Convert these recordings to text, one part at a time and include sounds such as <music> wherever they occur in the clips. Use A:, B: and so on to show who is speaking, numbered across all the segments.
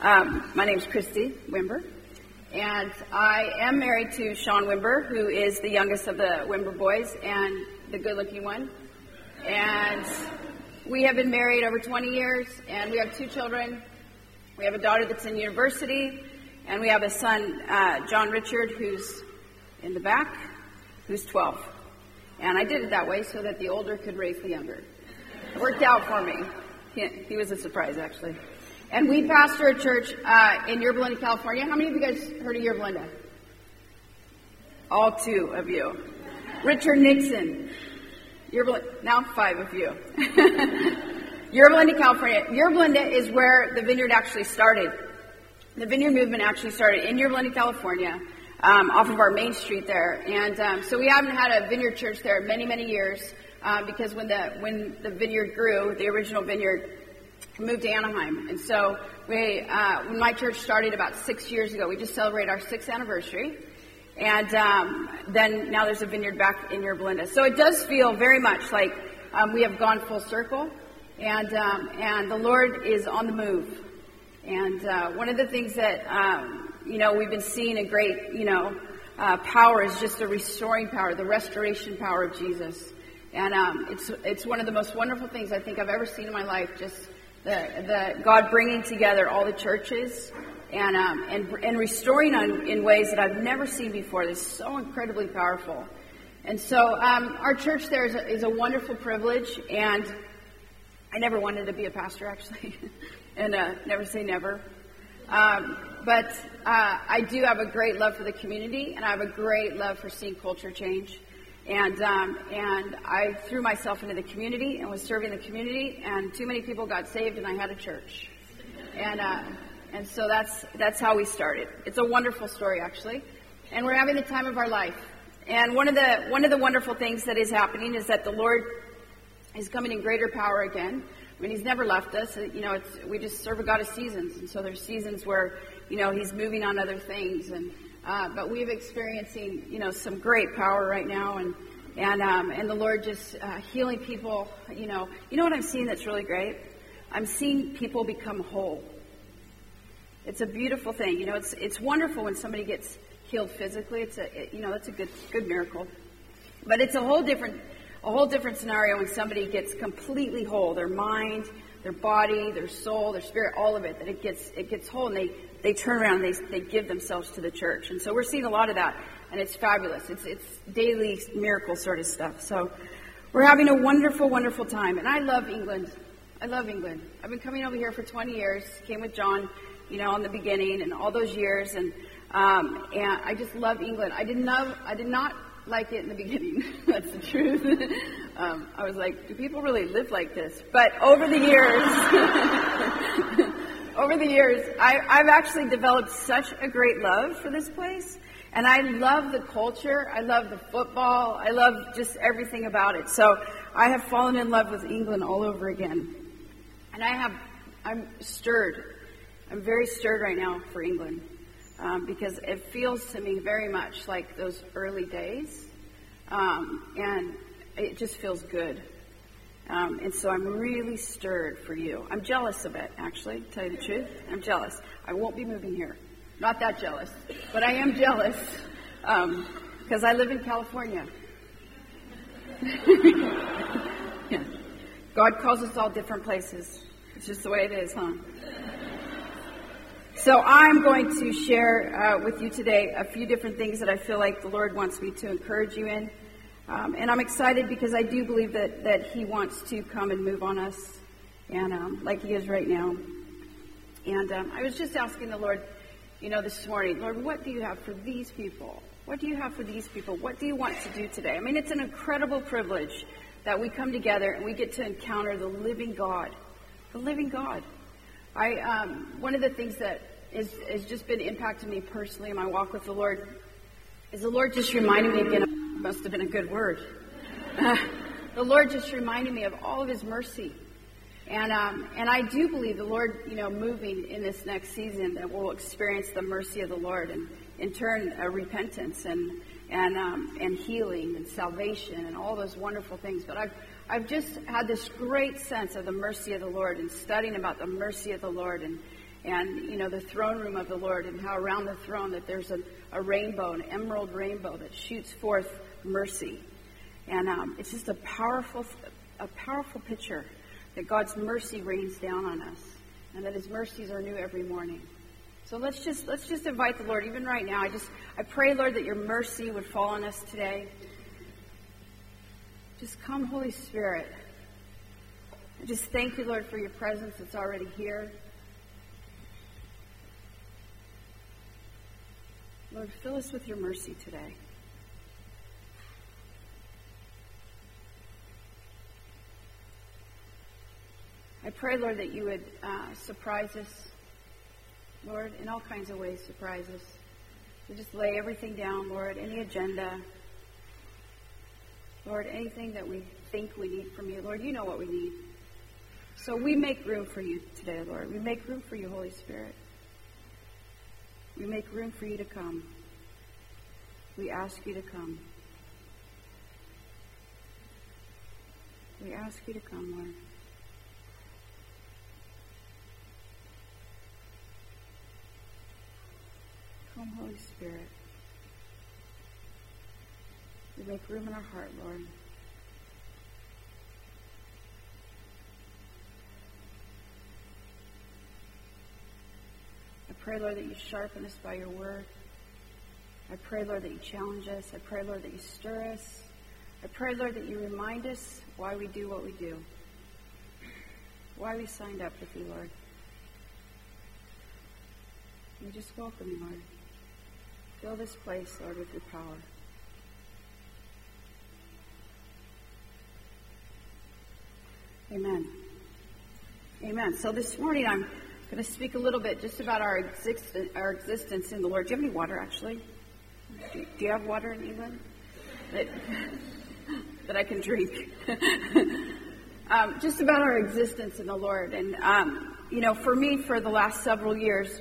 A: Um, my name is Christy Wimber, and I am married to Sean Wimber, who is the youngest of the Wimber boys and the good-looking one. And we have been married over 20 years, and we have two children. We have a daughter that's in university, and we have a son, uh, John Richard, who's in the back, who's 12. And I did it that way so that the older could raise the younger. It worked out for me. He, he was a surprise, actually. And we pastor a church uh, in Yorba Linda, California. How many of you guys heard of Yorba Linda? All two of you. Richard Nixon. Yorba, now five of you. <laughs> Yorba Linda, California. Yorba Linda is where the vineyard actually started. The vineyard movement actually started in Yorba Linda, California, um, off of our main street there. And um, so we haven't had a vineyard church there many, many years uh, because when the when the vineyard grew, the original vineyard moved to Anaheim. And so we, uh, when my church started about six years ago, we just celebrated our sixth anniversary. And um, then now there's a vineyard back in Yorba Linda. So it does feel very much like um, we have gone full circle, and um, and the Lord is on the move. And uh, one of the things that um, you know we've been seeing a great you know uh, power is just the restoring power, the restoration power of Jesus. And um, it's it's one of the most wonderful things I think I've ever seen in my life. Just the, the God bringing together all the churches and, um, and, and restoring on, in ways that I've never seen before. That's so incredibly powerful. And so um, our church there is a, is a, wonderful privilege, and I never wanted to be a pastor, actually, <laughs> and uh, never say never. Um, but uh, I do have a great love for the community, and I have a great love for seeing culture change. And, um, and I threw myself into the community and was serving the community, and too many people got saved, and I had a church. And, uh, and so that's, that's how we started. It's a wonderful story, actually. And we're having the time of our life. And one of the, one of the wonderful things that is happening is that the Lord is coming in greater power again. I mean, He's never left us. You know, we just serve a God of seasons. And so there's seasons where, you know, He's moving on other things. And uh, but we've experiencing, you know, some great power right now, and and um, and the Lord just uh, healing people. You know, you know what I'm seeing that's really great. I'm seeing people become whole. It's a beautiful thing. You know, it's it's wonderful when somebody gets healed physically. It's a it, you know that's a good good miracle, but it's a whole different a whole different scenario when somebody gets completely whole. Their mind, their body, their soul, their spirit, all of it. That it gets it gets whole, and they they turn around and they, they give themselves to the church. And so we're seeing a lot of that, and it's fabulous. It's, it's daily miracle sort of stuff. So we're having a wonderful, wonderful time. And I love England. I love England. I've been coming over here for 20 years. Came with John, you know, in the beginning and all those years. And, um, and I just love England. I did not, I did not like it in the beginning. <laughs> That's the truth. <laughs> um, I was like, do people really live like this? But over the years, <laughs> over the years, I, I've actually developed such a great love for this place. And I love the culture. I love the football. I love just everything about it. So I have fallen in love with England all over again. And I have, I'm stirred. I'm very stirred right now for England um, because it feels to me very much like those early days. Um, and it just feels good. Um, and so I'm really stirred for you. I'm jealous of it, actually, to tell you the truth. I'm jealous. I won't be moving here. Not that jealous, but I am jealous because um, I live in California. <laughs> yeah. God calls us all different places. It's just the way it is, huh? So I'm going to share uh, with you today a few different things that I feel like the Lord wants me to encourage you in. Um, and I'm excited because I do believe that, that He wants to come and move on us, and um, like He is right now. And um, I was just asking the Lord, you know, this morning, Lord, what do you have for these people? What do you have for these people? What do you want to do today? I mean, it's an incredible privilege that we come together and we get to encounter the living God, the living God. I um, one of the things that is, has just been impacting me personally in my walk with the Lord is the Lord just reminded me again must have been a good word. <laughs> The Lord just reminded me of all of His mercy. And, um, and I do believe the Lord, you know, moving in this next season that we'll experience the mercy of the Lord and in turn uh, repentance and, and, um, and healing and salvation and all those wonderful things. But I've, I've just had this great sense of the mercy of the Lord and studying about the mercy of the Lord and, and you know the throne room of the Lord, and how around the throne that there's a, a rainbow, an emerald rainbow that shoots forth mercy, and um, it's just a powerful, a powerful picture that God's mercy rains down on us, and that His mercies are new every morning. So let's just let's just invite the Lord, even right now. I just I pray, Lord, that Your mercy would fall on us today. Just come, Holy Spirit. I just thank you, Lord, for your presence that's already here. Lord, fill us with your mercy today. I pray, Lord, that you would uh, surprise us, Lord, in all kinds of ways, surprise us. We just lay everything down, Lord, any agenda, Lord, anything that we think we need from you, Lord, you know what we need. So we make room for you today, Lord. We make room for you, Holy Spirit. We make room for you to come. We ask you to come. We ask you to come, Lord. Come, Holy Spirit. We make room in our heart, Lord. I pray, Lord, that you sharpen us by your word. I pray, Lord, that you challenge us. I pray, Lord, that you stir us. I pray, Lord, that you remind us why we do what we do, why we signed up with you, Lord. We just welcome you, Lord. Fill this place, Lord, with your power. Amen. Amen. So this morning I'm going to speak a little bit just about our, exist- our existence in the Lord. Do you have any water, actually? Do, do you have water in England? That, <laughs> that I can drink. <laughs> um, just about our existence in the Lord. And, um, you know, for me, for the last several years,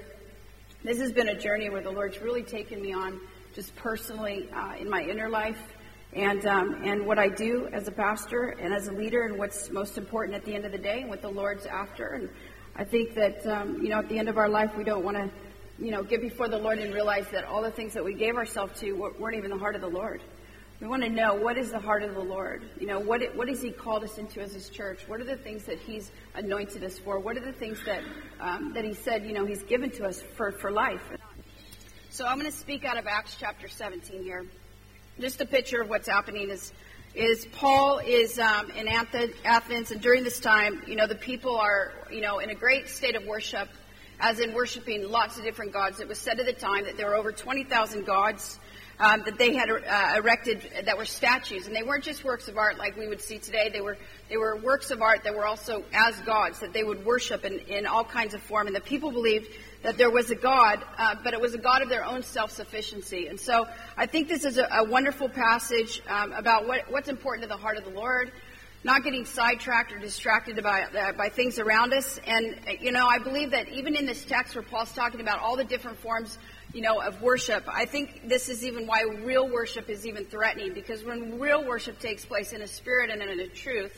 A: this has been a journey where the Lord's really taken me on just personally uh, in my inner life and um, and what I do as a pastor and as a leader, and what's most important at the end of the day, and what the Lord's after. And I think that um, you know at the end of our life, we don't want to you know get before the Lord and realize that all the things that we gave ourselves to weren't even the heart of the Lord. We want to know what is the heart of the Lord. You know what what has He called us into as His church? What are the things that He's anointed us for? What are the things that um, that He said you know He's given to us for for life? So I'm going to speak out of Acts chapter 17 here just a picture of what's happening is is Paul is um, in Athens, and during this time, you know, the people are, you know, in a great state of worship, as in worshiping lots of different gods. It was said at the time that there were over 20,000 gods um, that they had uh, erected that were statues, and they weren't just works of art like we would see today. They were they were works of art that were also as gods that they would worship in, in all kinds of form, and the people believed that there was a God, uh, but it was a God of their own self sufficiency. And so I think this is a, a wonderful passage um, about what, what's important to the heart of the Lord, not getting sidetracked or distracted by, uh, by things around us. And, you know, I believe that even in this text where Paul's talking about all the different forms you know, of worship. I think this is even why real worship is even threatening, because when real worship takes place in a spirit and in a truth,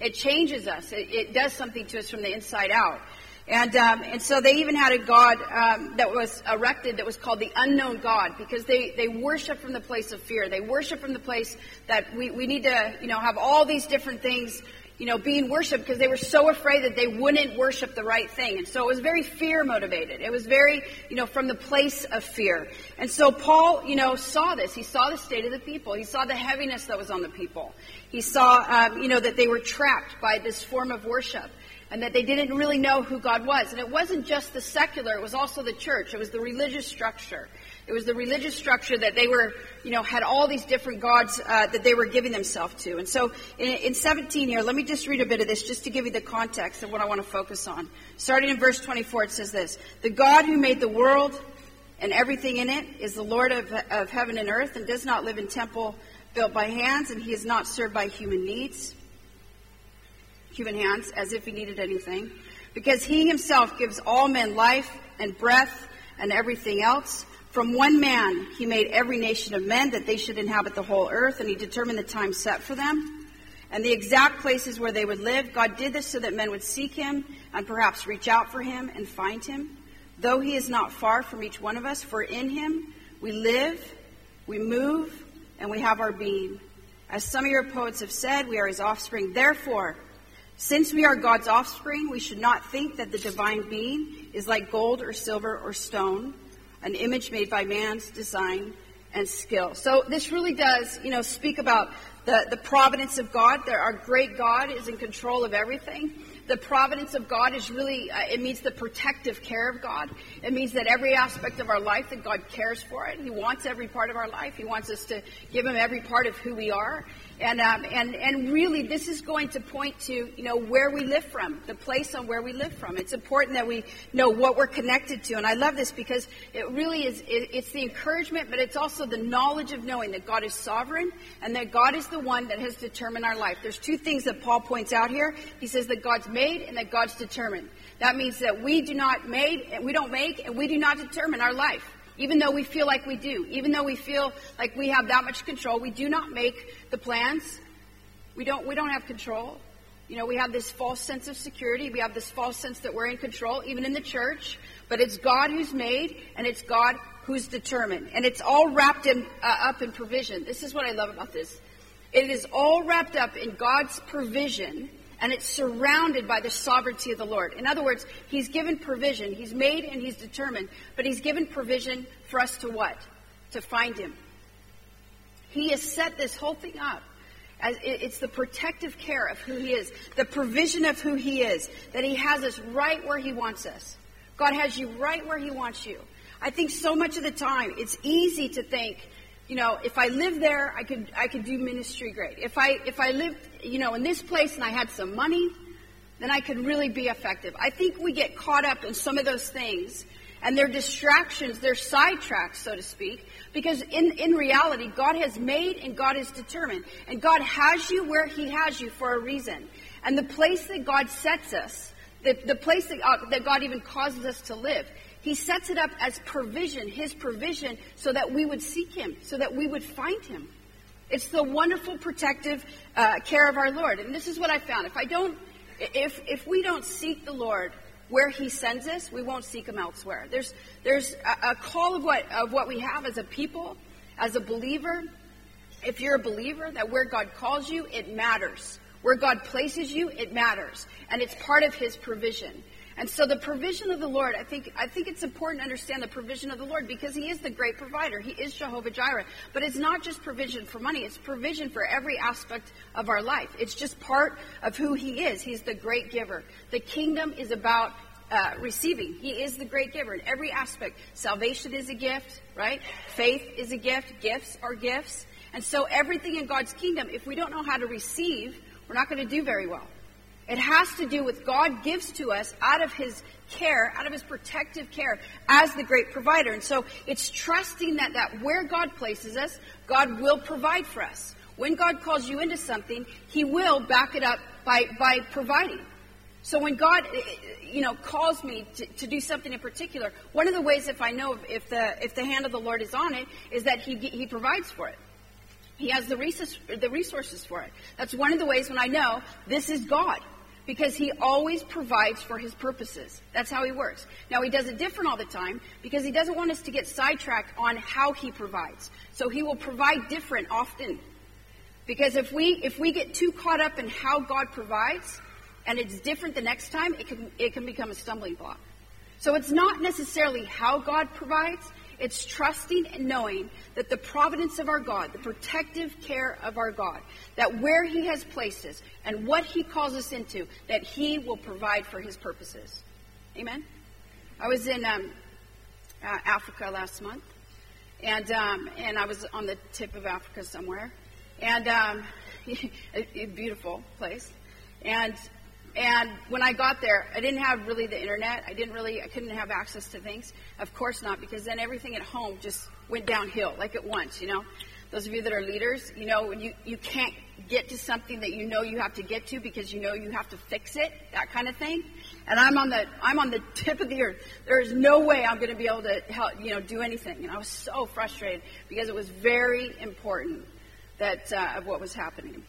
A: it changes us. It, it does something to us from the inside out. And, um, and so they even had a god um, that was erected that was called the unknown God because they, they worship from the place of fear. They worship from the place that we, we need to, you know, have all these different things, you know, being worshipped because they were so afraid that they wouldn't worship the right thing. And so it was very fear motivated. It was very, you know, from the place of fear. And so Paul, you know, saw this. He saw the state of the people. He saw the heaviness that was on the people. He saw, um, you know, that they were trapped by this form of worship and that they didn't really know who God was. And it wasn't just the secular, it was also the church. It was the religious structure. It was the religious structure that they were, you know, had all these different gods uh, that they were giving themselves to. And so in, in 17 here, let me just read a bit of this just to give you the context of what I want to focus on. Starting in verse 24, it says this The God who made the world and everything in it is the Lord of, of heaven and earth and does not live in temple built by hands, and he is not served by human needs human hands as if he needed anything, because he himself gives all men life and breath and everything else. From one man he made every nation of men that they should inhabit the whole earth, and he determined the time set for them. and the exact places where they would live. God did this so that men would seek him and perhaps reach out for him and find him. Though he is not far from each one of us, for in him we live, we move, and we have our being. As some of your poets have said, we are his offspring. Therefore, since we are God's offspring, we should not think that the divine being is like gold or silver or stone, an image made by man's design and skill. So this really does, you know, speak about the, the providence of God. That our great God is in control of everything the providence of God is really, uh, it means the protective care of God. It means that every aspect of our life that God cares for it. He wants every part of our life. He wants us to give Him every part of who we are. And, um, and, and really, this is going to point to, you know, where we live from, the place on where we live from. It's important that we know what we're connected to. And I love this because it really is, it, it's the encouragement, but it's also the knowledge of knowing that God is sovereign and that God is the one that has determined our life. There's two things that Paul points out here. He says that God's made and that God's determined. That means that we do not made, and we don't make, and we do not determine our life even though we feel like we do, even though we feel like we have that much control, we do not make the plans. We don't, we don't have control. You know, we have this false sense of security. We have this false sense that we're in control, even in the church. But it's God who's made, and it's God who's determined. And it's all wrapped in, uh, up in provision. This is what I love about this. It is all wrapped up in God's provision and it's surrounded by the sovereignty of the Lord. In other words, He's given provision. He's made and He's determined, but He's given provision for us to what? To find Him. He has set this whole thing up. As it's the protective care of who He is, the provision of who He is, that He has us right where He wants us. God has you right where He wants you. I think so much of the time it's easy to think, you know, if I lived there, I could I could do ministry great. If I if I lived, you know, in this place and I had some money, then I could really be effective. I think we get caught up in some of those things and they're distractions, they're sidetracks, so to speak, because in, in reality, God has made and God is determined. And God has you where He has you for a reason. And the place that God sets us, the, the place that, uh, that God even causes us to live, he sets it up as provision, His provision, so that we would seek Him, so that we would find Him. It's the wonderful protective uh, care of our Lord. And this is what I found. If I don't, if, if we don't seek the Lord where He sends us, we won't seek Him elsewhere. There's, there's a, a call of what, of what we have as a people, as a believer. If you're a believer, that where God calls you, it matters. Where God places you, it matters. And it's part of His provision. And so the provision of the Lord, I think, I think it's important to understand the provision of the Lord because He is the great provider. He is Jehovah Jireh. But it's not just provision for money, it's provision for every aspect of our life. It's just part of who He is. He's the great giver. The kingdom is about uh, receiving. He is the great giver in every aspect. Salvation is a gift, right? Faith is a gift. Gifts are gifts. And so everything in God's kingdom, if we don't know how to receive, we're not going to do very well. It has to do with God gives to us out of His care, out of His protective care as the great provider. And so it's trusting that, that where God places us, God will provide for us. When God calls you into something, He will back it up by, by providing. So when God, eh, eh, you know, calls me to, to do something in particular, one of the ways if I know if the, if the hand of the Lord is on it is that He, he provides for it. He has the the resources for it. That's one of the ways when I know this is God because he always provides for his purposes. That's how he works. Now, he does it different all the time because he doesn't want us to get sidetracked on how he provides. So he will provide different often. Because if we if we get too caught up in how God provides and it's different the next time, it can it can become a stumbling block. So it's not necessarily how God provides, it's trusting and knowing that the providence of our God, the protective care of our God, that where He has placed us and what He calls us into, that He will provide for His purposes. Amen? I was in um, uh, Africa last month, and, um, and I was on the tip of Africa somewhere, and um, <laughs> a, beautiful place. And and when I got there, I didn't have really the internet. I didn't really, I couldn't have access to things. Of course not, because then everything at home just went downhill, like at once, you know. Those of you that are leaders, you know, you, you can't get to something that you know you have to get to because you know you have to fix it, that kind of thing. And I'm on the, I'm on the tip of the earth. There is no way I'm going to be able to help, you know, do anything. And I was so frustrated because it was very important that, uh, of what was happening.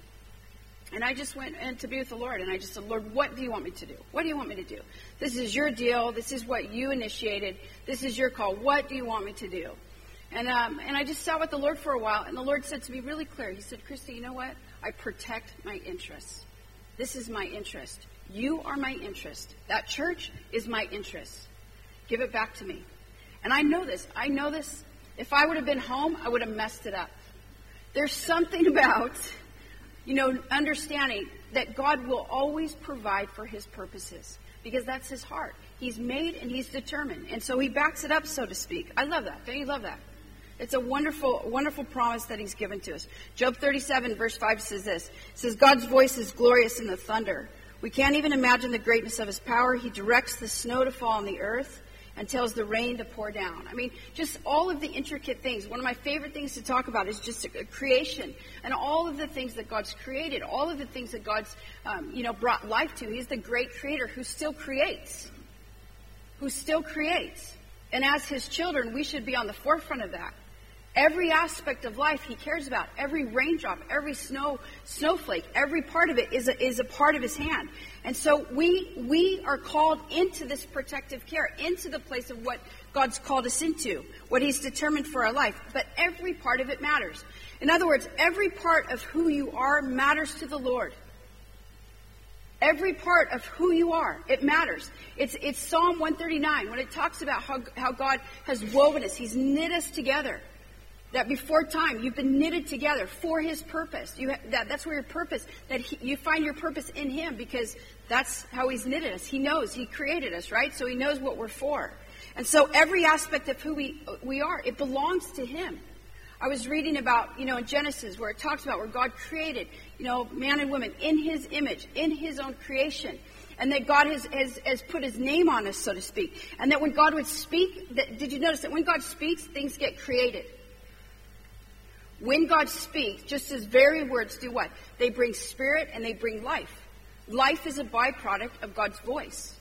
A: And I just went in to be with the Lord, and I just said, Lord, what do you want me to do? What do you want me to do? This is your deal. This is what you initiated. This is your call. What do you want me to do? And um, and I just sat with the Lord for a while, and the Lord said to me really clear. He said, Christy, you know what? I protect my interests. This is my interest. You are my interest. That church is my interest. Give it back to me. And I know this. I know this. If I would have been home, I would have messed it up. There's something <laughs> about, you know, understanding that God will always provide for his purposes because that's his heart. He's made and he's determined. And so he backs it up, so to speak. I love that. Don't you love that? It's a wonderful, wonderful promise that he's given to us. Job 37, verse 5 says this. It says, God's voice is glorious in the thunder. We can't even imagine the greatness of his power. He directs the snow to fall on the earth and tells the rain to pour down. I mean, just all of the intricate things. One of my favorite things to talk about is just creation and all of the things that God's created, all of the things that God's, um, you know, brought life to. He's the great creator who still creates, who still creates. And as his children, we should be on the forefront of that. Every aspect of life he cares about. Every raindrop, every snow snowflake, every part of it is a, is a part of his hand. And so we we are called into this protective care, into the place of what God's called us into, what he's determined for our life. But every part of it matters. In other words, every part of who you are matters to the Lord. Every part of who you are, it matters. It's, it's Psalm 139 when it talks about how, how God has woven us. He's knit us together that before time you've been knitted together for his purpose. You ha- that, that's where your purpose that he, you find your purpose in him because that's how he's knitted us. He knows. He created us right? So he knows what we're for. And so every aspect of who we, we are it belongs to him. I was reading about you know in genesis where it talks about where god created you know man and woman in his image in his own creation and that God has, has, has put his name on us, so to speak. And that when God would speak, that, did you notice that when God speaks, things get created? When God speaks, just his very words do what? They bring spirit and they bring life. Life is a byproduct of God's voice.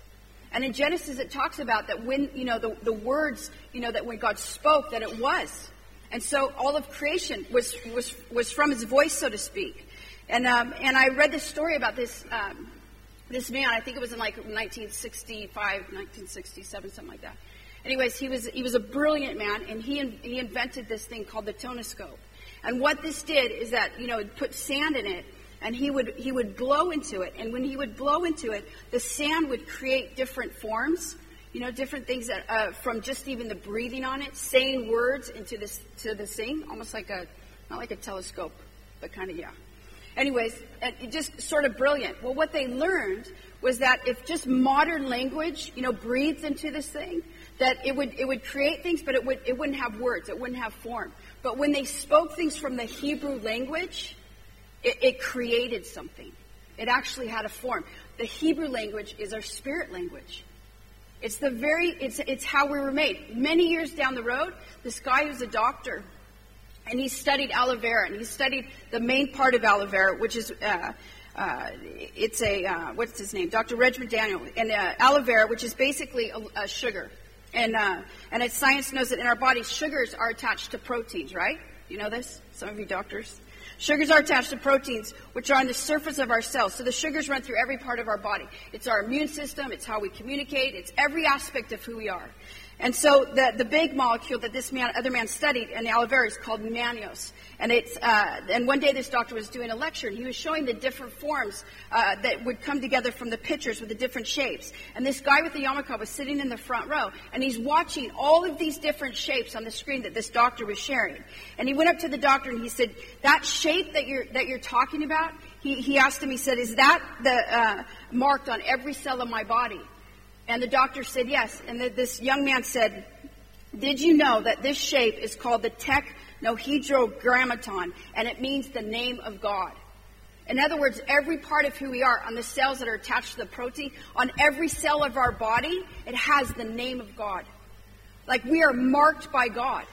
A: And in Genesis, it talks about that when, you know, the, the words, you know, that when God spoke, that it was. And so all of creation was, was, was from his voice, so to speak. And, um, and I read this story about this, um, this man, I think it was in like 1965, 1967, something like that. Anyways, he was, he was a brilliant man, and he, he invented this thing called the tonoscope. And what this did is that, you know, it put sand in it and he would he would blow into it. And when he would blow into it the sand would create different forms you know different things that uh, from just even the breathing on it saying words into this to the thing almost like a not like a telescope but kind of yeah. Anyways just sort of brilliant. Well what they learned was that if just modern language you know breathed into this thing that it would it would create things but it would it wouldn't have words it wouldn't have form but when they spoke things from the Hebrew language, it, it created something. It actually had a form. The Hebrew language is our spirit language. It's the very, it's, it's how we were made. Many years down the road, this guy who's a doctor, and he studied aloe vera, and he studied the main part of aloe vera, which is, uh, uh, it's a, uh, what's his name? Dr. Reg McDaniel. And uh, aloe vera, which is basically a, a sugar. And, uh, and science knows that in our bodies, sugars are attached to proteins, right? You know this? Some of you doctors. Sugars are attached to proteins, which are on the surface of our cells. So the sugars run through every part of our body. It's our immune system, it's how we communicate, it's every aspect of who we are. And so the, the big molecule that this man, other man studied in the aloe vera is called mannose. And it's, uh, and one day this doctor was doing a lecture and he was showing the different forms, uh, that would come together from the pictures with the different shapes. And this guy with the yarmulke was sitting in the front row and he's watching all of these different shapes on the screen that this doctor was sharing. And he went up to the doctor and he said, that shape that you're, that you're talking about, he, he asked him, he said, is that the, uh, marked on every cell of my body? And the doctor said yes. And the, this young man said, Did you know that this shape is called the technohedrogrammaton, and it means the name of God? In other words, every part of who we are, on the cells that are attached to the protein, on every cell of our body, it has the name of God. Like we are marked by God,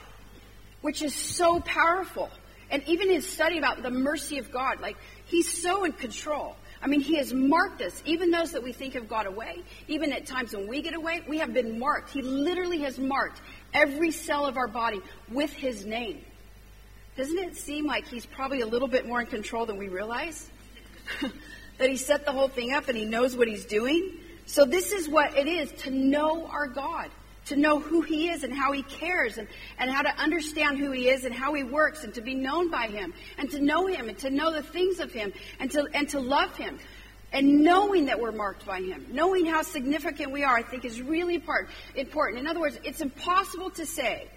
A: which is so powerful. And even his study about the mercy of God, like he's so in control. I mean, He has marked us, even those that we think have got away, even at times when we get away, we have been marked. He literally has marked every cell of our body with His name. Doesn't it seem like He's probably a little bit more in control than we realize? <laughs> that he set the whole thing up and he knows what he's doing. So this is what it is to know our God, to know who he is and how he cares and, and how to understand who he is and how he works and to be known by him and to know him and to know the things of him and to, and to love him. And knowing that we're marked by him, knowing how significant we are, I think is really important. In other words, it's impossible to say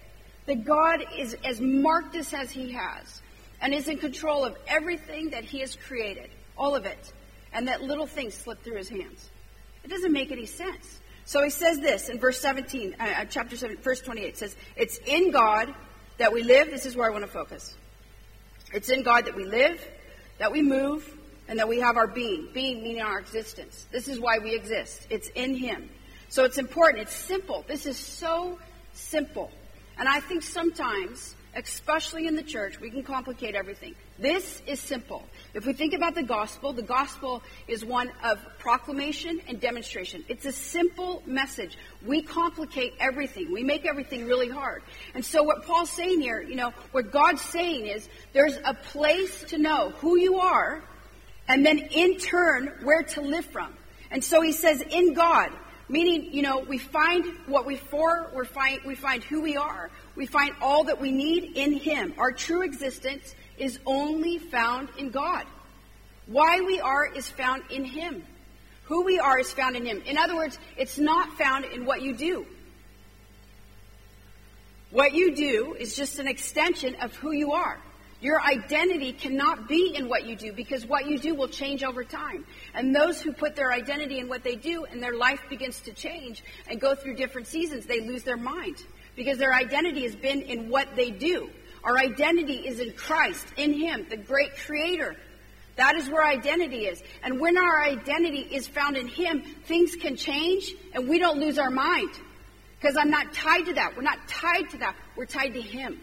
A: that God is as marked us as he has and is in control of everything that he has created, all of it, and that little things slip through his hands. It doesn't make any sense. So he says this in verse 17, uh, uh chapter 7, verse 28. It says, It's in God that we live. This is where I want to focus. It's in God that we live, that we move, and that we have our being. Being meaning our existence. This is why we exist. It's in Him. So it's important. It's simple. This is so simple. And I think sometimes especially in the church, we can complicate everything. This is simple. If we think about the gospel, the gospel is one of proclamation and demonstration. It's a simple message. We complicate everything. We make everything really hard. And so what Paul's saying here, you know, what God's saying is there's a place to know who you are and then in turn where to live from. And so he says in God, Meaning, you know, we find what we for, we find, we find who we are, we find all that we need in Him. Our true existence is only found in God. Why we are is found in Him. Who we are is found in Him. In other words, it's not found in what you do. What you do is just an extension of who you are. Your identity cannot be in what you do because what you do will change over time. And those who put their identity in what they do and their life begins to change and go through different seasons, they lose their mind because their identity has been in what they do. Our identity is in Christ, in Him, the great creator. That is where identity is. And when our identity is found in Him, things can change and we don't lose our mind. Because I'm not tied to that. We're not tied to that. We're tied to Him.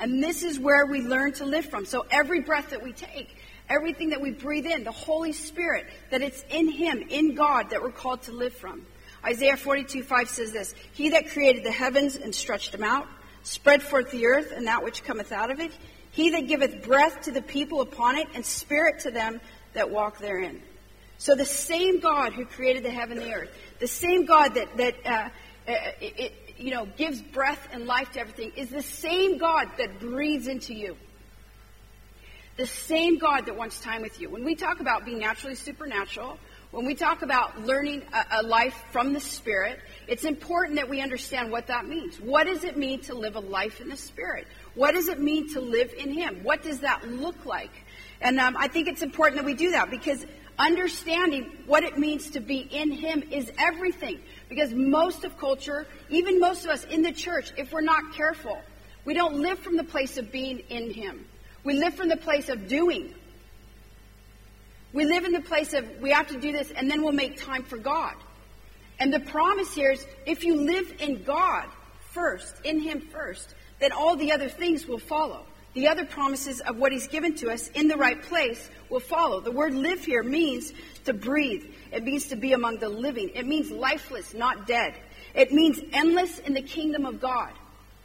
A: And this is where we learn to live from. So every breath that we take, everything that we breathe in, the Holy Spirit, that it's in Him, in God, that we're called to live from. Isaiah 42, 5 says this He that created the heavens and stretched them out, spread forth the earth and that which cometh out of it, he that giveth breath to the people upon it, and spirit to them that walk therein. So the same God who created the heaven and the earth, the same God that, that uh, uh it, you know, gives breath and life to everything is the same God that breathes into you. The same God that wants time with you. When we talk about being naturally supernatural, when we talk about learning a, a, life from the Spirit, it's important that we understand what that means. What does it mean to live a life in the Spirit? What does it mean to live in Him? What does that look like? And um, I think it's important that we do that because understanding what it means to be in Him is everything. Because most of culture, even most of us in the church, if we're not careful, we don't live from the place of being in Him. We live from the place of doing. We live in the place of we have to do this and then we'll make time for God. And the promise here is if you live in God first, in Him first, then all the other things will follow. The other promises of what He's given to us in the right place will follow. The word live here means to breathe. It means to be among the living. It means lifeless, not dead. It means endless in the kingdom of God.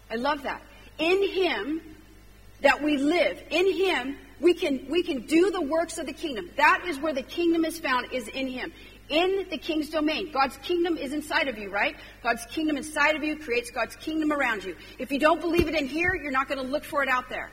A: I love that. In Him that we live. In Him we can we can do the works of the kingdom. That is where the kingdom is found, is in Him. In the king's domain. God's kingdom is inside of you, right? God's kingdom inside of you creates God's kingdom around you. If you don't believe it in here, you're not going to look for it out there.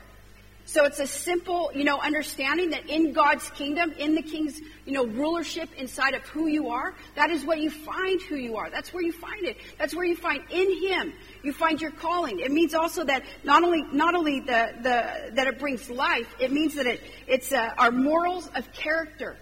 A: So it's a simple, you know, understanding that in God's kingdom, in the king's, you know, rulership inside of who you are, that is where you find who you are. That's where you find it. That's where you find in him, you find your calling. It means also that not only, not only the, the, that it brings life, it means that it, it's uh, our morals of character.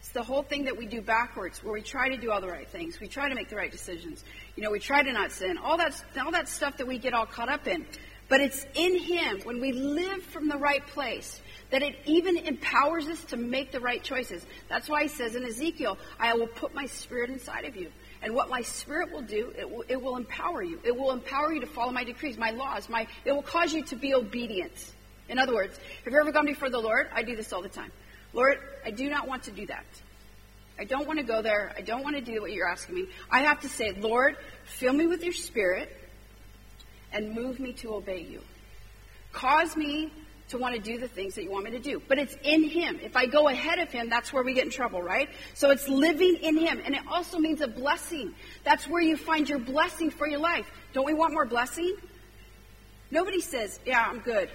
A: It's the whole thing that we do backwards, where we try to do all the right things. We try to make the right decisions. You know, we try to not sin. All that, all that stuff that we get all caught up in. But it's in Him, when we live from the right place, that it even empowers us to make the right choices. That's why He says in Ezekiel, I will put my spirit inside of you. And what my spirit will do, it will, it will empower you. It will empower you to follow my decrees, my laws, my, it will cause you to be obedient. In other words, have you ever gone before the Lord? I do this all the time. Lord, I do not want to do that. I don't want to go there. I don't want to do what you're asking me. I have to say, Lord, fill me with your spirit and move me to obey you. Cause me to want to do the things that you want me to do. But it's in Him. If I go ahead of Him, that's where we get in trouble, right? So it's living in Him. And it also means a blessing. That's where you find your blessing for your life. Don't we want more blessing? Nobody says, yeah, I'm good.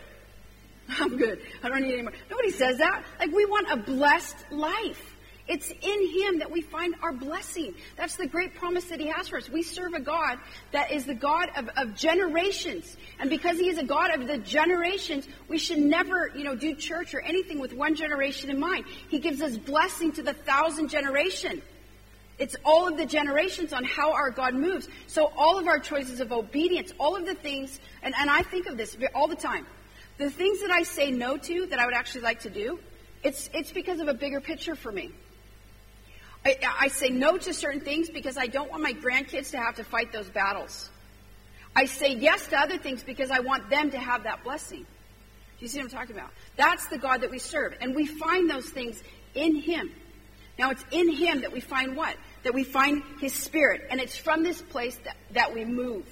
A: <laughs> I'm good. I don't need any more. Nobody says that. Like, we want a blessed life. It's in Him that we find our blessing. That's the great promise that He has for us. We serve a God that is the God of, of generations. And because He is a God of the generations, we should never, you know, do church or anything with one generation in mind. He gives us blessing to the thousand generation. It's all of the generations on how our God moves. So all of our choices of obedience, all of the things, and, and I think of this all the time. The things that I say no to that I would actually like to do, it's, it's because of a bigger picture for me. I, I say no to certain things because I don't want my grandkids to have to fight those battles. I say yes to other things because I want them to have that blessing. Do you see what I'm talking about? That's the God that we serve. And we find those things in Him. Now, it's in Him that we find what? That we find His Spirit. And it's from this place that, that we move.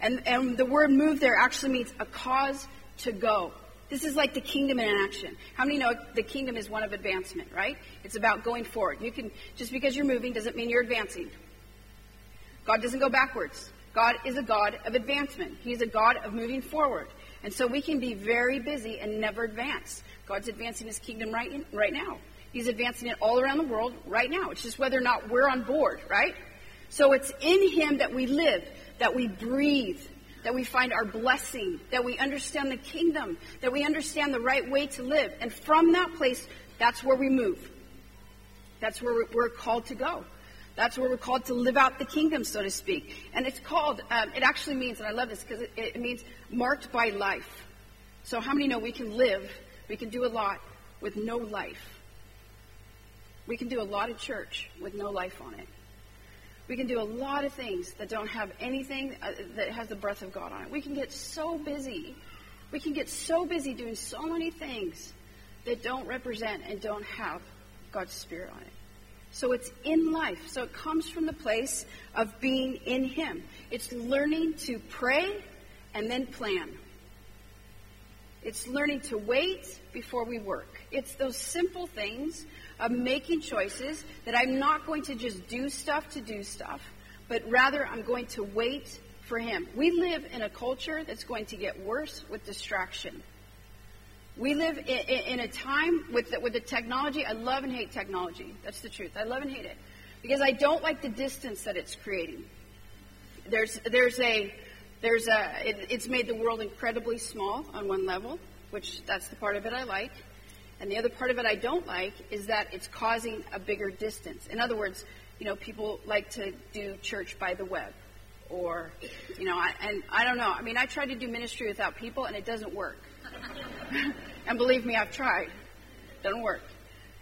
A: And, and the word move there actually means a cause to go. This is like the kingdom in action. How many know the kingdom is one of advancement, right? It's about going forward. You can just because you're moving doesn't mean you're advancing. God doesn't go backwards. God is a God of advancement. He's a God of moving forward. And so we can be very busy and never advance. God's advancing his kingdom right in, right now. He's advancing it all around the world right now. It's just whether or not we're on board, right? So it's in him that we live, that we breathe, that we find our blessing, that we understand the kingdom, that we understand the right way to live. And from that place, that's where we move. That's where we're called to go. That's where we're called to live out the kingdom, so to speak. And it's called, um, it actually means, and I love this because it, it means marked by life. So, how many know we can live, we can do a lot with no life? We can do a lot of church with no life on it. We can do a lot of things that don't have anything uh, that has the breath of God on it. We can get so busy. We can get so busy doing so many things that don't represent and don't have God's Spirit on it. So it's in life. So it comes from the place of being in Him. It's learning to pray and then plan. It's learning to wait before we work. It's those simple things of making choices that I'm not going to just do stuff to do stuff, but rather I'm going to wait for Him. We live in a culture that's going to get worse with distraction. We live in, in, a time with the, with the technology. I love and hate technology. That's the truth. I love and hate it because I don't like the distance that it's creating. There's there's a there's a it, it's made the world incredibly small on one level, which that's the part of it I like. And the other part of it I don't like is that it's causing a bigger distance. In other words, you know, people like to do church by the web. Or, you know, I, and I don't know. I mean, I try to do ministry without people, and it doesn't work. <laughs> and believe me, I've tried. Doesn't work.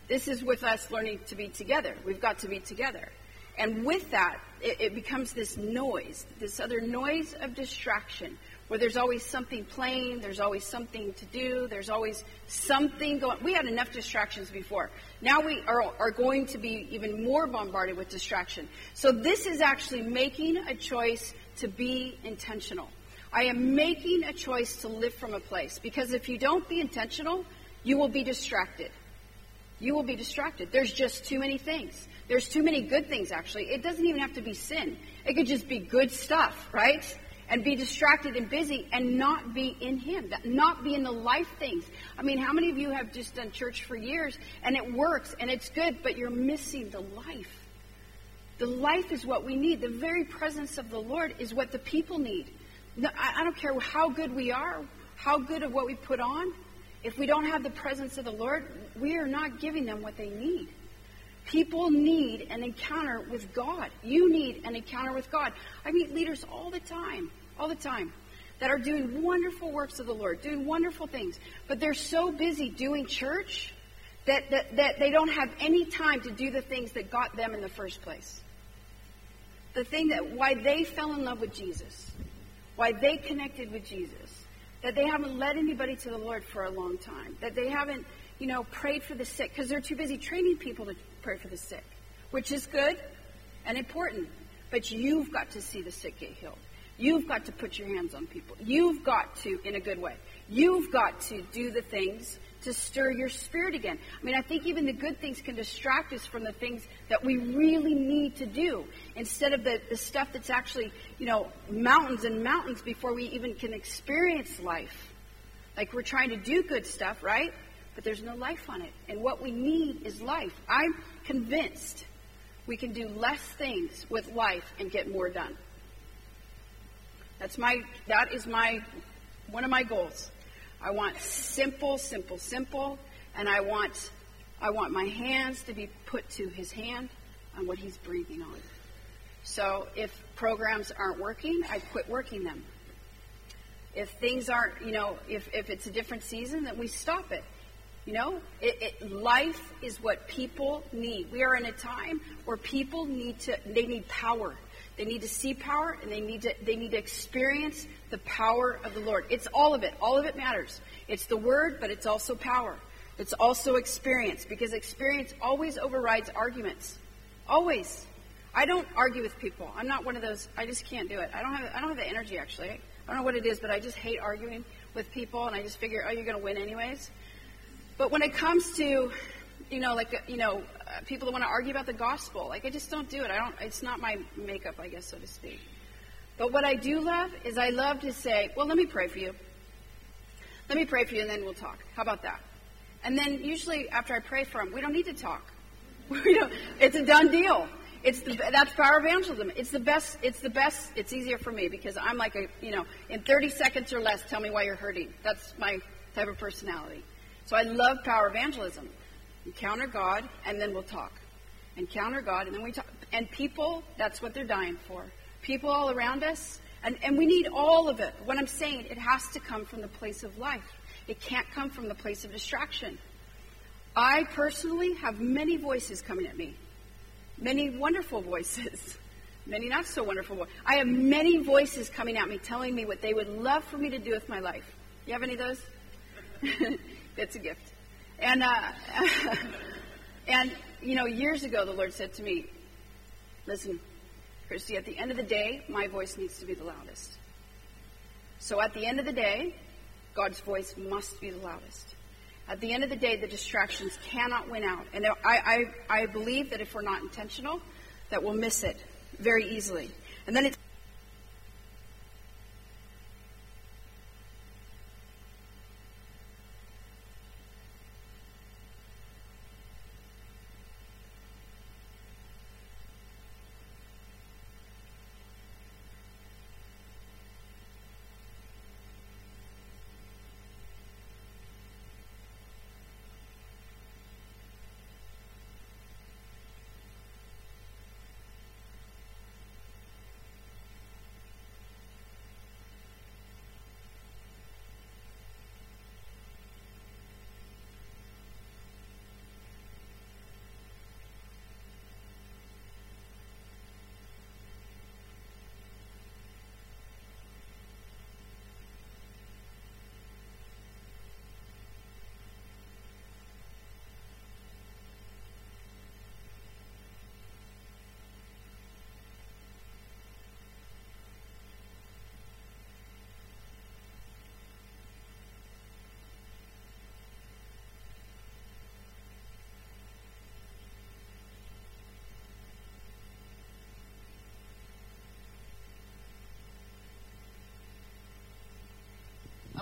A: This is with us learning to be together. We've got to be together. And with that, it, it becomes this noise, this other noise of distraction where there's always something playing, there's always something to do, there's always something going. We had enough distractions before. Now we are, are going to be even more bombarded with distraction. So this is actually making a choice to be intentional. I am making a choice to live from a place because if you don't be intentional, you will be distracted. You will be distracted. There's just too many things. There's too many good things, actually. It doesn't even have to be sin. It could just be good stuff, right? And be distracted and busy and not be in Him, not be in the life things. I mean, how many of you have just done church for years and it works and it's good, but you're missing the life? The life is what we need. The very presence of the Lord is what the people need. I don't care how good we are, how good of what we put on. If we don't have the presence of the Lord, we are not giving them what they need. People need an encounter with God. You need an encounter with God. I meet leaders all the time all the time that are doing wonderful works of the Lord, doing wonderful things, but they're so busy doing church that, that, that they don't have any time to do the things that got them in the first place. The thing that why they fell in love with Jesus, why they connected with Jesus, that they haven't led anybody to the Lord for a long time, that they haven't, you know, prayed for the sick because they're too busy training people to pray for the sick, which is good and important. But you've got to see the sick get healed. You've got to put your hands on people. You've got to, in a good way, You've got to do the things to stir your spirit again. I mean, I think even the good things can distract us from the things that we really need to do instead of the, the stuff that's actually, you know, mountains and mountains before we even can experience life. Like we're trying to do good stuff, right? But there's no life on it. And what we need is life. I'm convinced we can do less things with life and get more done. That's my that is my one of my goals. I want simple, simple, simple, and I want I want my hands to be put to his hand on what he's breathing on. So if programs aren't working, I quit working them. If things aren't, you know, if, if it's a different season, then we stop it. You know, it, it, life is what people need. We are in a time where people need to, they need power. They need to see power and they need to they need to experience the power of the Lord. It's all of it. All of it matters. It's the word, but it's also power. It's also experience because experience always overrides arguments. Always. I don't argue with people. I'm not one of those. I just can't do it. I don't have I don't have the energy actually. I don't know what it is, but I just hate arguing with people and I just figure, "Oh, you're going to win anyways." But when it comes to you know, like, you know, uh, people that want to argue about the gospel. Like, I just don't do it. I don't, it's not my makeup, I guess, so to speak. But what I do love is I love to say, well, let me pray for you. Let me pray for you and then we'll talk. How about that? And then usually after I pray for them, we don't need to talk. <laughs> it's a done deal. It's the, that's power evangelism. It's the best. It's the best. It's easier for me because I'm like a you know in 30 seconds or less. Tell me why you're hurting. That's my type of personality. So I love power evangelism. Encounter God, and then we'll talk. Encounter God, and then we talk. And people, that's what they're dying for. People all around us, and, and we need all of it. What I'm saying, it has to come from the place of life. It can't come from the place of distraction. I personally have many voices coming at me, many wonderful voices, <laughs> many not so wonderful. I have many voices coming at me telling me what they would love for me to do with my life. You have any of those? <laughs> it's a gift. And, uh, <laughs> and, you know, years ago, the Lord said to me, listen, Christy, at the end of the day, my voice needs to be the loudest. So at the end of the day, God's voice must be the loudest. At the end of the day, the distractions cannot win out. And I, I, I believe that if we're not intentional, that we'll miss it very easily. And then it's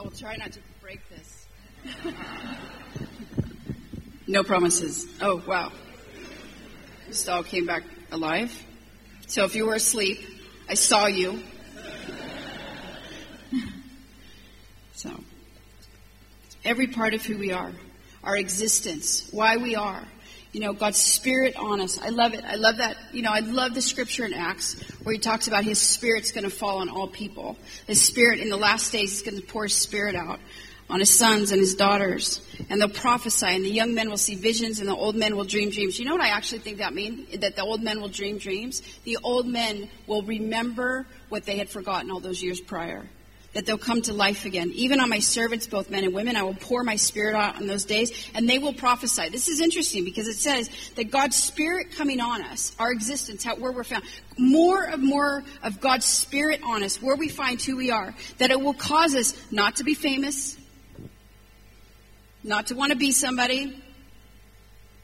A: will try not to break this. <laughs> no promises. Oh, wow. All came back alive. So if you were asleep, I saw you. <laughs> so, every part of who we are, our existence, why we are, you know, God's Spirit on us. I love it. I love that. You know, I love the scripture in Acts where he talks about his Spirit's going to fall on all people. His Spirit in the last days is going to pour his Spirit out on his sons and his daughters. And they'll prophesy, and the young men will see visions, and the old men will dream dreams. You know what I actually think that means? That the old men will dream dreams? The old men will remember what they had forgotten all those years prior that they'll come to life again. Even on my servants, both men and women, I will pour my spirit out on those days, and they will prophesy. This is interesting because it says that God's spirit coming on us, our existence, how, where we're found, more and more of God's spirit on us, where we find who we are, that it will cause us not to be famous, not to want to be somebody,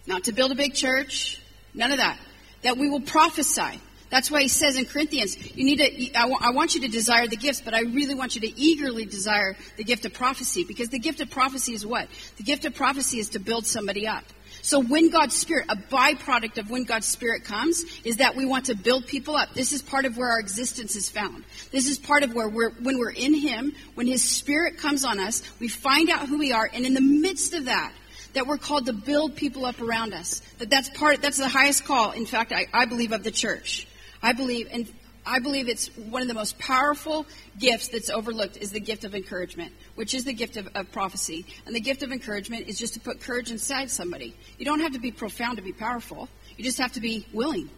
A: not to build a big church, none of that. That we will prophesy. That's why he says in Corinthians, you need to, I, I want you to desire the gifts, but I really want you to eagerly desire the gift of prophecy because the gift of prophecy is what? The gift of prophecy is to build somebody up. So when God's Spirit, a byproduct of when God's Spirit comes, is that we want to build people up. This is part of where our existence is found. This is part of where we're, when we're in Him, when His Spirit comes on us, we find out who we are, and in the midst of that, that we're called to build people up around us. That that's part, that's the highest call, in fact, I, I believe, of the church. I believe, and I believe it's one of the most powerful gifts that's overlooked is the gift of encouragement, which is the gift of, of, prophecy. And the gift of encouragement is just to put courage inside somebody. You don't have to be profound to be powerful. You just have to be willing.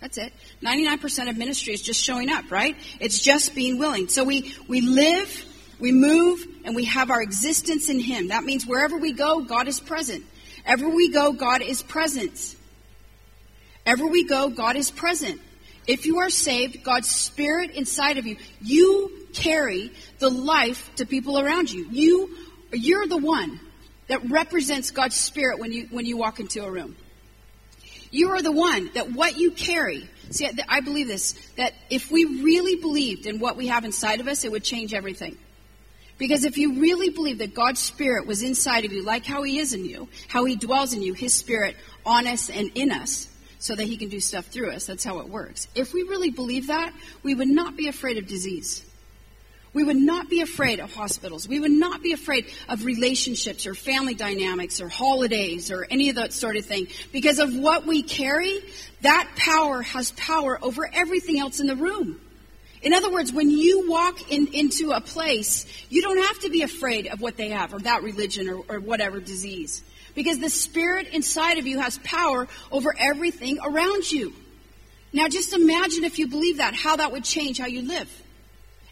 A: That's it. 99% of ministry is just showing up, right? It's just being willing. So we, we live, we move, and we have our existence in Him. That means wherever we go, God is present. Ever we go, God is present. Ever we go, God is present. If you are saved, God's Spirit inside of you, you carry the life to people around you. You, you're the one that represents God's Spirit when you, when you walk into a room. You are the one that what you carry. See, I believe this, that if we really believed in what we have inside of us, it would change everything. Because if you really believe that God's Spirit was inside of you, like how He is in you, how He dwells in you, His Spirit on us and in us, so that he can do stuff through us. That's how it works. If we really believe that, we would not be afraid of disease. We would not be afraid of hospitals. We would not be afraid of relationships or family dynamics or holidays or any of that sort of thing. Because of what we carry, that power has power over everything else in the room. In other words, when you walk in, into a place, you don't have to be afraid of what they have or that religion or, or whatever disease. Because the Spirit inside of you has power over everything around you. Now just imagine if you believe that, how that would change how you live.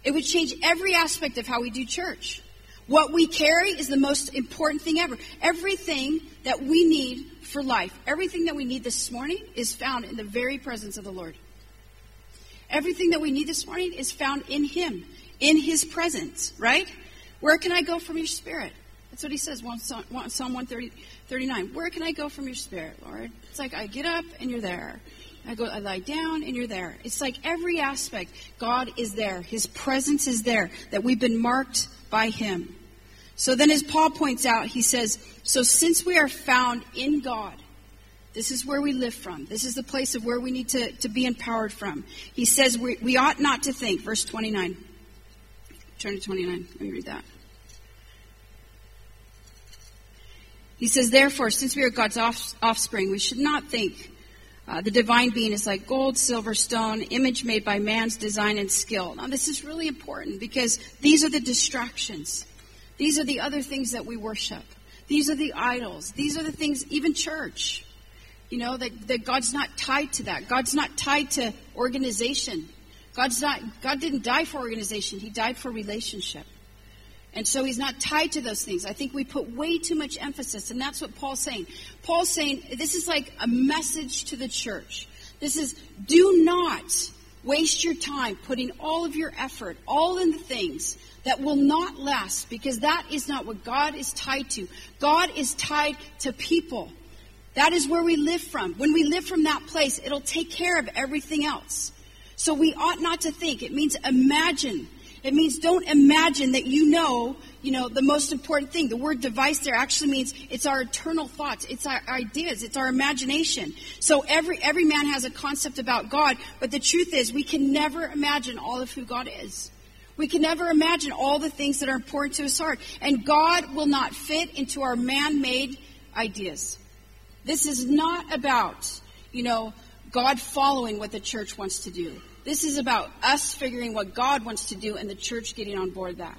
A: It would change every aspect of how we do church. What we carry is the most important thing ever. Everything that we need for life, everything that we need this morning is found in the very presence of the Lord. Everything that we need this morning is found in Him, in His presence, right? Where can I go from your spirit? That's what he says, Psalm 139. Where can I go from your spirit, Lord? It's like I get up and you're there. I go, I lie down and you're there. It's like every aspect, God is there. His presence is there, that we've been marked by Him. So then, as Paul points out, he says, So since we are found in God, this is where we live from. This is the place of where we need to, to be empowered from. He says we, we ought not to think. Verse 29. Turn to 29. Let me read that. He says, therefore, since we are God's offspring, we should not think uh, the divine being is like gold, silver, stone, image made by man's design and skill. Now, this is really important because these are the distractions. These are the other things that we worship. These are the idols. These are the things, even church. You know, that, that God's not tied to that. God's not tied to organization. God's not, God didn't die for organization. He died for relationship. And so he's not tied to those things. I think we put way too much emphasis, and that's what Paul's saying. Paul's saying this is like a message to the church. This is do not waste your time putting all of your effort, all in the things that will not last, because that is not what God is tied to. God is tied to people. That is where we live from. When we live from that place, it'll take care of everything else. So we ought not to think. It means imagine it means don't imagine that you know, you know, the most important thing. The word device there actually means it's our eternal thoughts, it's our ideas, it's our imagination. So every every man has a concept about God, but the truth is we can never imagine all of who God is. We can never imagine all the things that are important to his heart. And God will not fit into our man-made ideas. This is not about, you know, God following what the church wants to do. This is about us figuring what God wants to do and the church getting on board that.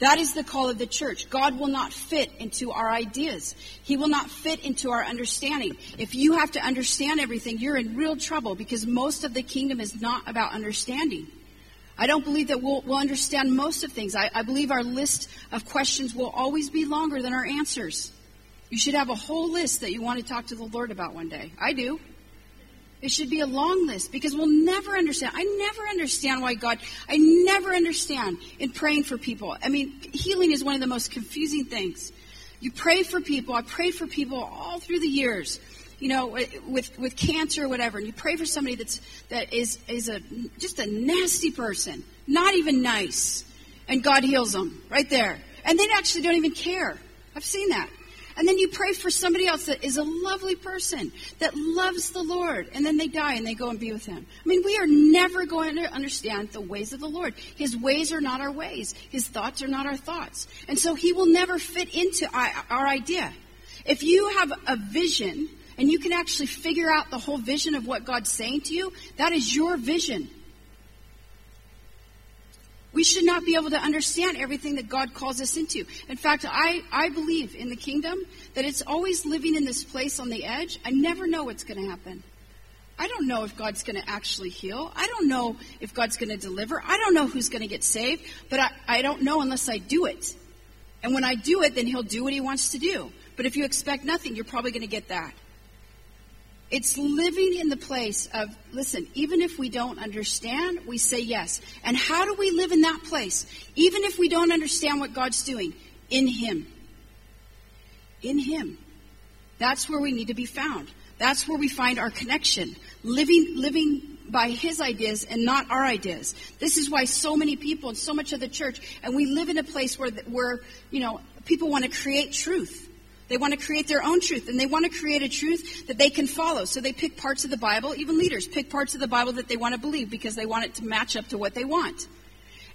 A: That is the call of the church. God will not fit into our ideas. He will not fit into our understanding. If you have to understand everything, you're in real trouble because most of the kingdom is not about understanding. I don't believe that we'll, we'll understand most of things. I, I believe our list of questions will always be longer than our answers. You should have a whole list that you want to talk to the Lord about one day. I do. It should be a long list because we'll never understand. I never understand why God, I never understand in praying for people. I mean, healing is one of the most confusing things.
B: You pray for people. I prayed for people all through the years, you know, with with cancer or whatever. And you pray for somebody that's that is is a just a nasty person, not even nice, and God heals them right there. And they actually don't even care. I've seen that. And then you pray for somebody else that is a lovely person that loves the Lord, and then they die and they go and be with Him. I mean, we are never going to understand the ways of the Lord. His ways are not our ways, His thoughts are not our thoughts. And so He will never fit into our idea. If you have a vision and you can actually figure out the whole vision of what God's saying to you, that is your vision. We should not be able to understand everything that God calls us into. In fact, I, I believe in the kingdom that it's always living in this place on the edge. I never know what's going to happen. I don't know if God's going to actually heal. I don't know if God's going to deliver. I don't know who's going to get saved, but I, I don't know unless I do it. And when I do it, then He'll do what He wants to do. But if you expect nothing, you're probably going to get that. It's living in the place of, listen, even if we don't understand, we say yes. And how do we live in that place? Even if we don't understand what God's doing? In Him. In Him. That's where we need to be found. That's where we find our connection. Living, living by His ideas and not our ideas. This is why so many people and so much of the church, and we live in a place where, where you know, people want to create truth. They want to create their own truth, and they want to create a truth that they can follow. So they pick parts of the Bible, even leaders pick parts of the Bible that they want to believe because they want it to match up to what they want.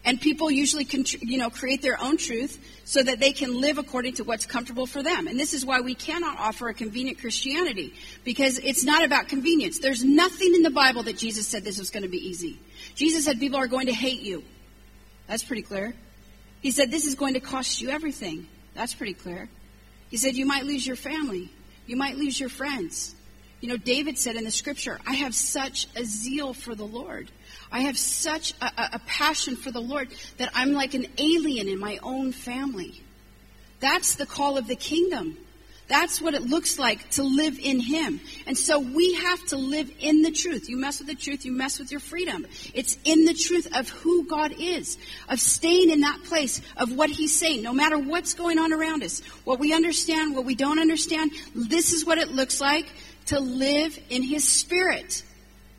B: And people usually you know, create their own truth so that they can live according to what's comfortable for them. And this is why we cannot offer a convenient Christianity because it's not about convenience. There's nothing in the Bible that Jesus said this was going to be easy. Jesus said people are going to hate you. That's pretty clear. He said this is going to cost you everything. That's pretty clear. He said, You might lose your family. You might lose your friends. You know, David said in the scripture, I have such a zeal for the Lord. I have such a, a, passion for the Lord that I'm like an alien in my own family. That's the call of the kingdom. That's what it looks like to live in Him. And so we have to live in the truth. You mess with the truth, you mess with your freedom. It's in the truth of who God is, of staying in that place of what He's saying, no matter what's going on around us, what we understand, what we don't understand. This is what it looks like to live in His Spirit,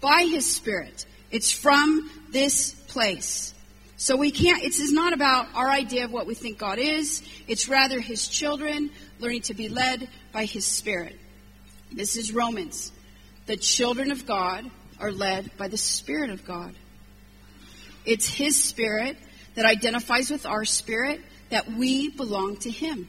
B: by His Spirit. It's from this place. So we can't, it is not about our idea of what we think God is. It's rather His children learning to be led by His Spirit. This is Romans. The children of God are led by the Spirit of God. It's His Spirit that identifies with our spirit that we belong to Him.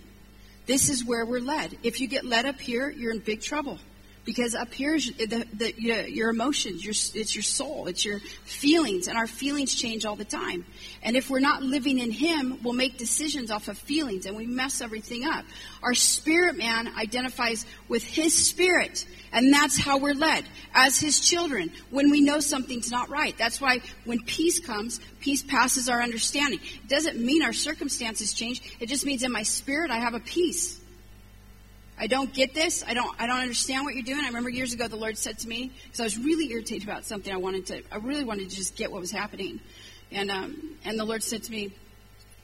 B: This is where we're led. If you get led up here, you're in big trouble because up here is the, the, your emotions, your, it's your soul, it's your feelings, and our feelings change all the time. And if we're not living in Him, we'll make decisions off of feelings and we mess everything up. Our spirit man identifies with His spirit, and that's how we're led as His children when we know something's not right. That's why when peace comes, peace passes our understanding. It doesn't mean our circumstances change, it just means in my spirit I have a peace. I don't get this. I don't. I don't understand what you're doing. I remember years ago the Lord said to me because I was really irritated about something. I wanted to. I really wanted to just get what was happening, and um, and the Lord said to me,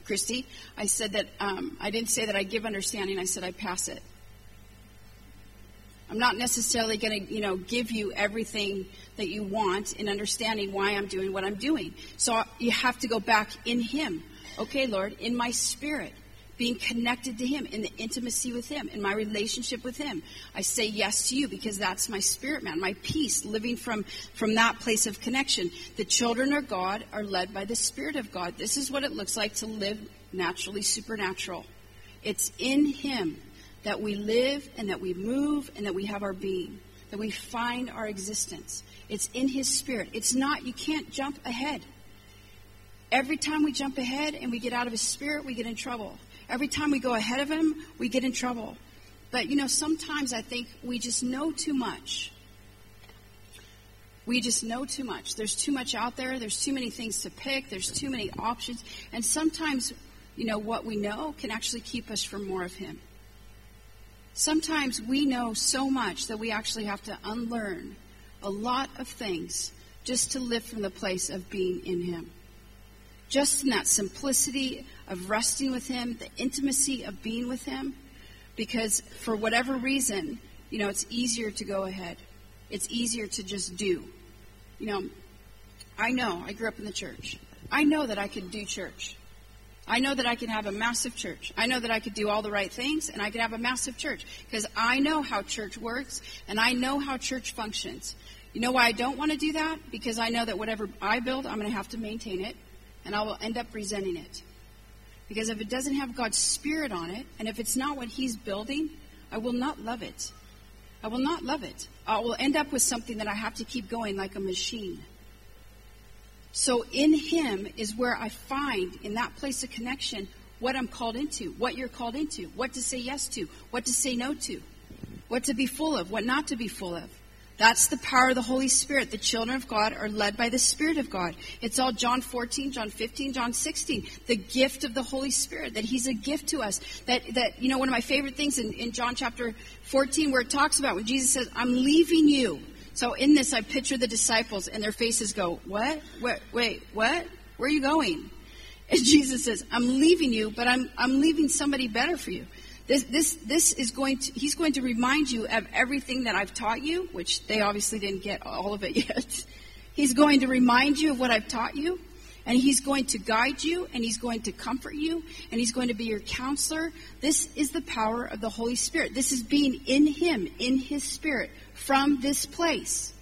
B: Christy, I said that um, I didn't say that I give understanding. I said I pass it. I'm not necessarily going to, you know, give you everything that you want in understanding why I'm doing what I'm doing. So you have to go back in Him. Okay, Lord, in my spirit being connected to Him, in the intimacy with Him, in my relationship with Him. I say yes to you because that's my spirit man, my peace, living from, from that place of connection. The children of God are led by the Spirit of God. This is what it looks like to live naturally supernatural. It's in Him that we live and that we move and that we have our being, that we find our existence. It's in His Spirit. It's not, you can't jump ahead. Every time we jump ahead and we get out of His Spirit, we get in trouble. Every time we go ahead of him, we get in trouble. But, you know, sometimes I think we just know too much. We just know too much. There's too much out there. There's too many things to pick. There's too many options. And sometimes, you know, what we know can actually keep us from more of Him. Sometimes we know so much that we actually have to unlearn a lot of things just to live from the place of being in Him. Just in that simplicity of resting with Him, the intimacy of being with Him, because for whatever reason, you know, it's easier to go ahead. It's easier to just do. You know, I know, I grew up in the church. I know that I could do church. I know that I can have a massive church. I know that I could do all the right things and I could have a massive church because I know how church works and I know how church functions. You know why I don't want to do that? Because I know that whatever I build, I'm going to have to maintain it and I will end up resenting it. Because if it doesn't have God's Spirit on it and if it's not what He's building, I will not love it. I will not love it. I will end up with something that I have to keep going like a machine. So in Him is where I find, in that place of connection, what I'm called into, what you're called into, what to say yes to, what to say no to, what to be full of, what not to be full of. That's the power of the Holy Spirit. The children of God are led by the Spirit of God. It's all John 14, John 15, John 16. The gift of the Holy Spirit, that He's a gift to us. That, that you know, one of my favorite things in, in John chapter 14 where it talks about when Jesus says, I'm leaving you. So in this, I picture the disciples and their faces go, What? What? Wait, what? Where are you going? And <laughs> Jesus says, I'm leaving you, but I'm, I'm leaving somebody better for you. This, this, this is going to, he's going to remind you of everything that I've taught you, which they obviously didn't get all of it <laughs> yet. He's going to remind you of what I've taught you, and he's going to guide you, and he's going to comfort you, and he's going to be your counselor. This is the power of the Holy Spirit. This is being in him, in his spirit, from this place.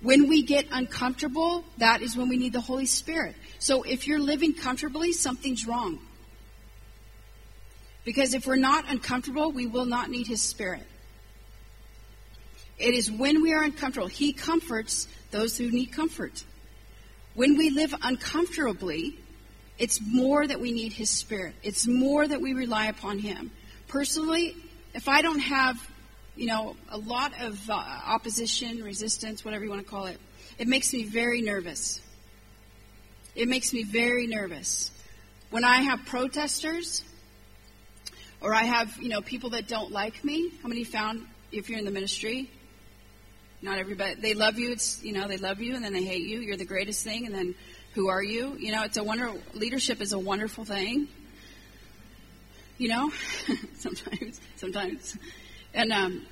B: When we get uncomfortable, that is when we need the Holy Spirit. So if you're living comfortably, something's wrong. Because if we're not uncomfortable, we will not need His Spirit. It is when we are uncomfortable, He comforts those who need comfort. When we live uncomfortably, it's more that we need His Spirit. It's more that we rely upon Him. Personally, if I don't have you know, a lot of uh, opposition, resistance, whatever you want to call it. It makes me very nervous. It makes me very nervous. When I have protesters, or I have, you know, people that don't like me. How many found if you're in the ministry? Not everybody. They love you. It's you know they love you and then they hate you. You're the greatest thing, and then who are you? You know, it's a wonder. Leadership is a wonderful thing. You know, <laughs> sometimes, sometimes. And um,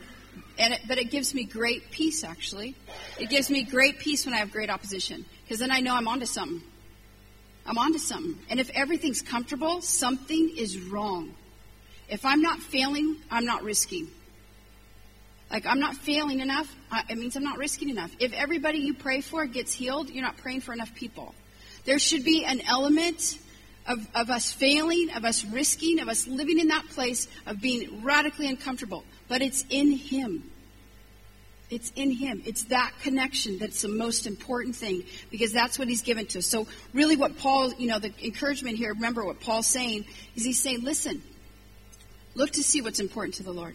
B: and it, but it gives me great peace. Actually, it gives me great peace when I have great opposition because then I know I'm onto something. I'm onto something. And if everything's comfortable, something is wrong. If I'm not failing, I'm not risking. Like I'm not failing enough, it means I'm not risking enough. If everybody you pray for gets healed, you're not praying for enough people. There should be an element of, of us failing, of us risking, of us living in that place of being radically uncomfortable but it's in Him. It's in Him. It's that connection that's the most important thing because that's what He's given to us. So, really, what Paul, you know, the encouragement here, remember what Paul's saying is he's saying, listen, look to see what's important to the Lord.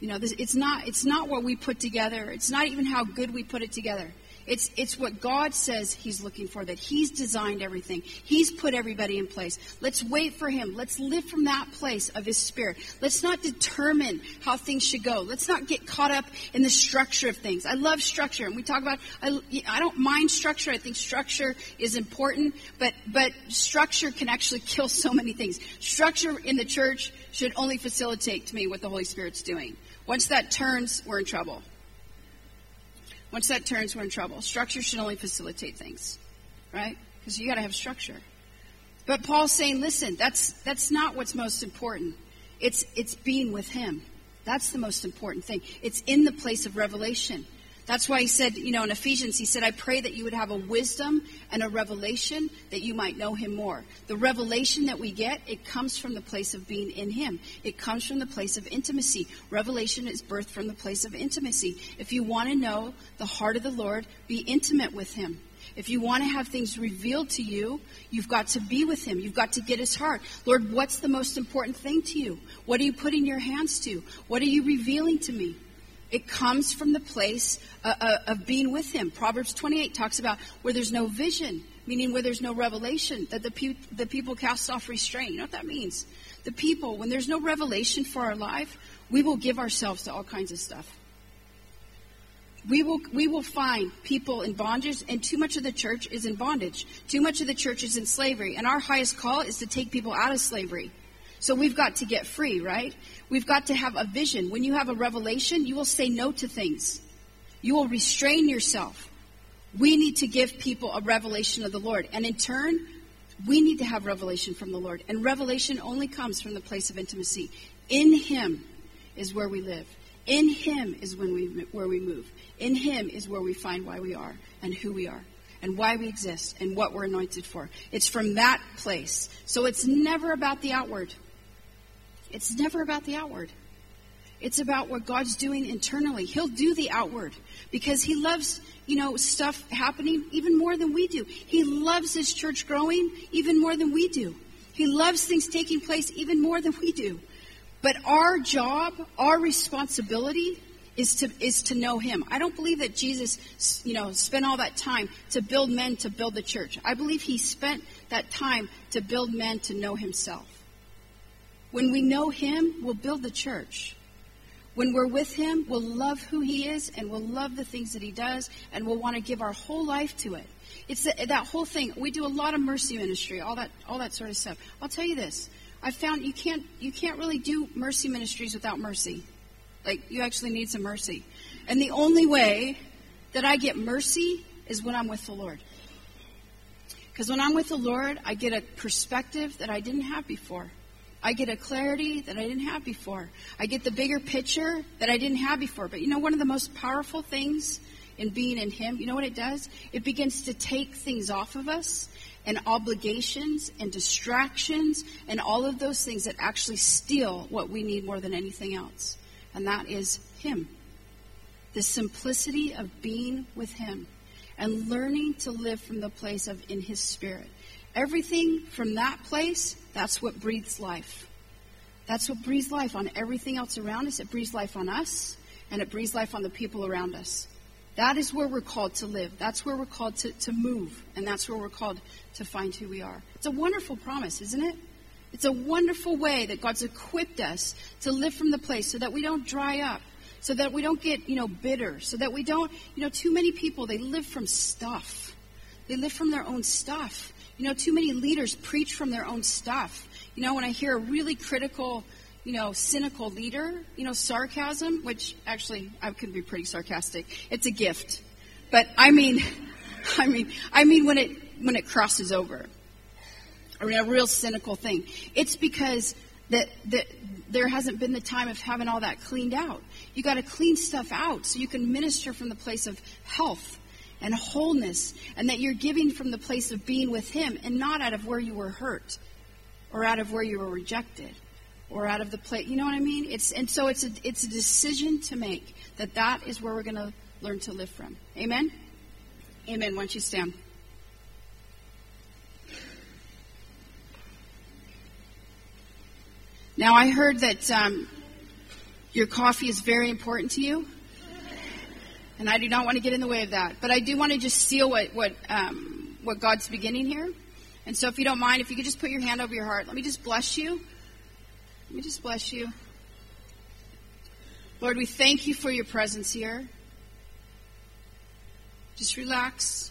B: You know, this, it's not it's not what we put together. It's not even how good we put it together. It's, it's what God says He's looking for, that He's designed everything. He's put everybody in place. Let's wait for Him. Let's live from that place of His Spirit. Let's not determine how things should go. Let's not get caught up in the structure of things. I love structure, and we talk about, I, I don't mind structure. I think structure is important, but, but structure can actually kill so many things. Structure in the church should only facilitate to me what the Holy Spirit's doing. Once that turns, we're in trouble. Once that turns, we're in trouble. Structure should only facilitate things, right? Because you got to have structure. But Paul's saying, listen, that's that's not what's most important. It's it's being with Him. That's the most important thing. It's in the place of revelation. That's why he said, you know, in Ephesians, he said, I pray that you would have a wisdom and a revelation that you might know him more. The revelation that we get, it comes from the place of being in him. It comes from the place of intimacy. Revelation is birthed from the place of intimacy. If you want to know the heart of the Lord, be intimate with him. If you want to have things revealed to you, you've got to be with Him. You've got to get His heart. Lord, what's the most important thing to you? What are you putting your hands to? What are you revealing to me? It comes from the place uh, uh, of being with Him. Proverbs 28 talks about where there's no vision, meaning where there's no revelation, that the, pe- the people cast off restraint. You know what that means? The people, when there's no revelation for our life, we will give ourselves to all kinds of stuff. We will, we will find people in bondage, and too much of the church is in bondage. Too much of the church is in slavery. And our highest call is to take people out of slavery So we've got to get free, right? We've got to have a vision. When you have a revelation, you will say no to things. You will restrain yourself. We need to give people a revelation of the Lord. And in turn, we need to have revelation from the Lord. And revelation only comes from the place of intimacy. In Him is where we live. In Him is when we, where we move. In Him is where we find why we are and who we are and why we exist and what we're anointed for. It's from that place. So it's never about the outward. It's never about the outward. It's about what God's doing internally. He'll do the outward because He loves, you know, stuff happening even more than we do. He loves His church growing even more than we do. He loves things taking place even more than we do. But our job, our responsibility is to is to know him. I don't believe that Jesus, you know, spent all that time to build men to build the church. I believe he spent that time to build men to know himself. When we know him, we'll build the church. When we're with him, we'll love who he is and we'll love the things that he does and we'll want to give our whole life to it. It's that, whole thing. We do a lot of mercy ministry, all that all that sort of stuff. I'll tell you this. I found you can't you can't really do mercy ministries without mercy. Like, you actually need some mercy. And the only way that I get mercy is when I'm with the Lord. Because when I'm with the Lord, I get a perspective that I didn't have before. I get a clarity that I didn't have before. I get the bigger picture that I didn't have before. But you know, one of the most powerful things in being in Him, you know what it does? It begins to take things off of us and obligations and distractions and all of those things that actually steal what we need more than anything else and that is Him. The simplicity of being with Him and learning to live from the place of in His Spirit. Everything from that place, that's what breathes life. That's what breathes life on everything else around us. It breathes life on us, and it breathes life on the people around us. That is where we're called to live. That's where we're called to, to move, and that's where we're called to find who we are. It's a wonderful promise, isn't it? It's a wonderful way that God's equipped us to live from the place so that we don't dry up, so that we don't get, you know, bitter, so that we don't, you know, too many people, they live from stuff. They live from their own stuff. You know, too many leaders preach from their own stuff. You know, when I hear a really critical, you know, cynical leader, you know, sarcasm, which actually I could be pretty sarcastic. It's a gift. But I mean, <laughs> I mean, I mean when it when it crosses over. I mean, a real cynical thing. It's because that, that there hasn't been the time of having all that cleaned out. You got to clean stuff out so you can minister from the place of health and wholeness, and that you're giving from the place of being with Him and not out of where you were hurt or out of where you were rejected or out of the place. You know what I mean? It's and so it's a it's a decision to make that that is where we're going to learn to live from. Amen. Amen. Why don't you stand? Now, I heard that um, your coffee is very important to you, and I do not want to get in the way of that. But I do want to just seal what what um, what God's beginning here. And so, if you don't mind, if you could just put your hand over your heart, let me just bless you. Let me just bless you. Lord, we thank you for your presence here. Just relax.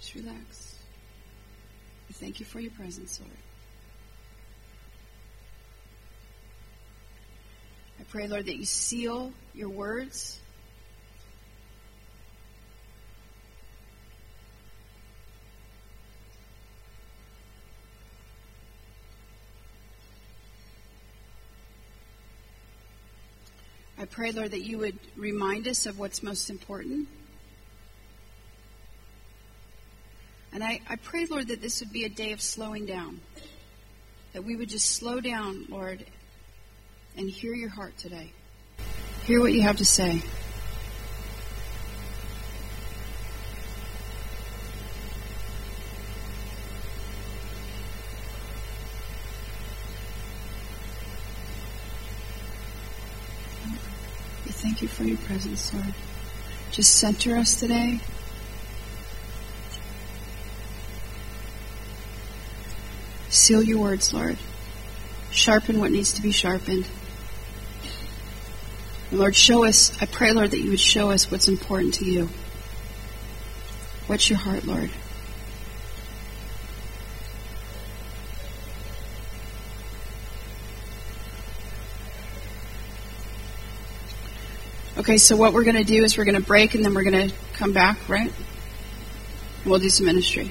B: Just relax. We thank you for your presence, Lord. I pray, Lord, that you seal your words. I pray, Lord, that you would remind us of what's most important. And I, I pray, Lord, that this would be a day of slowing down. That we would just slow down, Lord, and hear your heart today. Hear what you have to say. We thank you for your presence, Lord. Just center us today. Seal your words, Lord. Sharpen what needs to be sharpened. Lord, show us, I pray, Lord, that you would show us what's important to you. What's your heart, Lord? Okay, so what we're going to do is we're going to break and then we're going to come back, right? We'll do some ministry.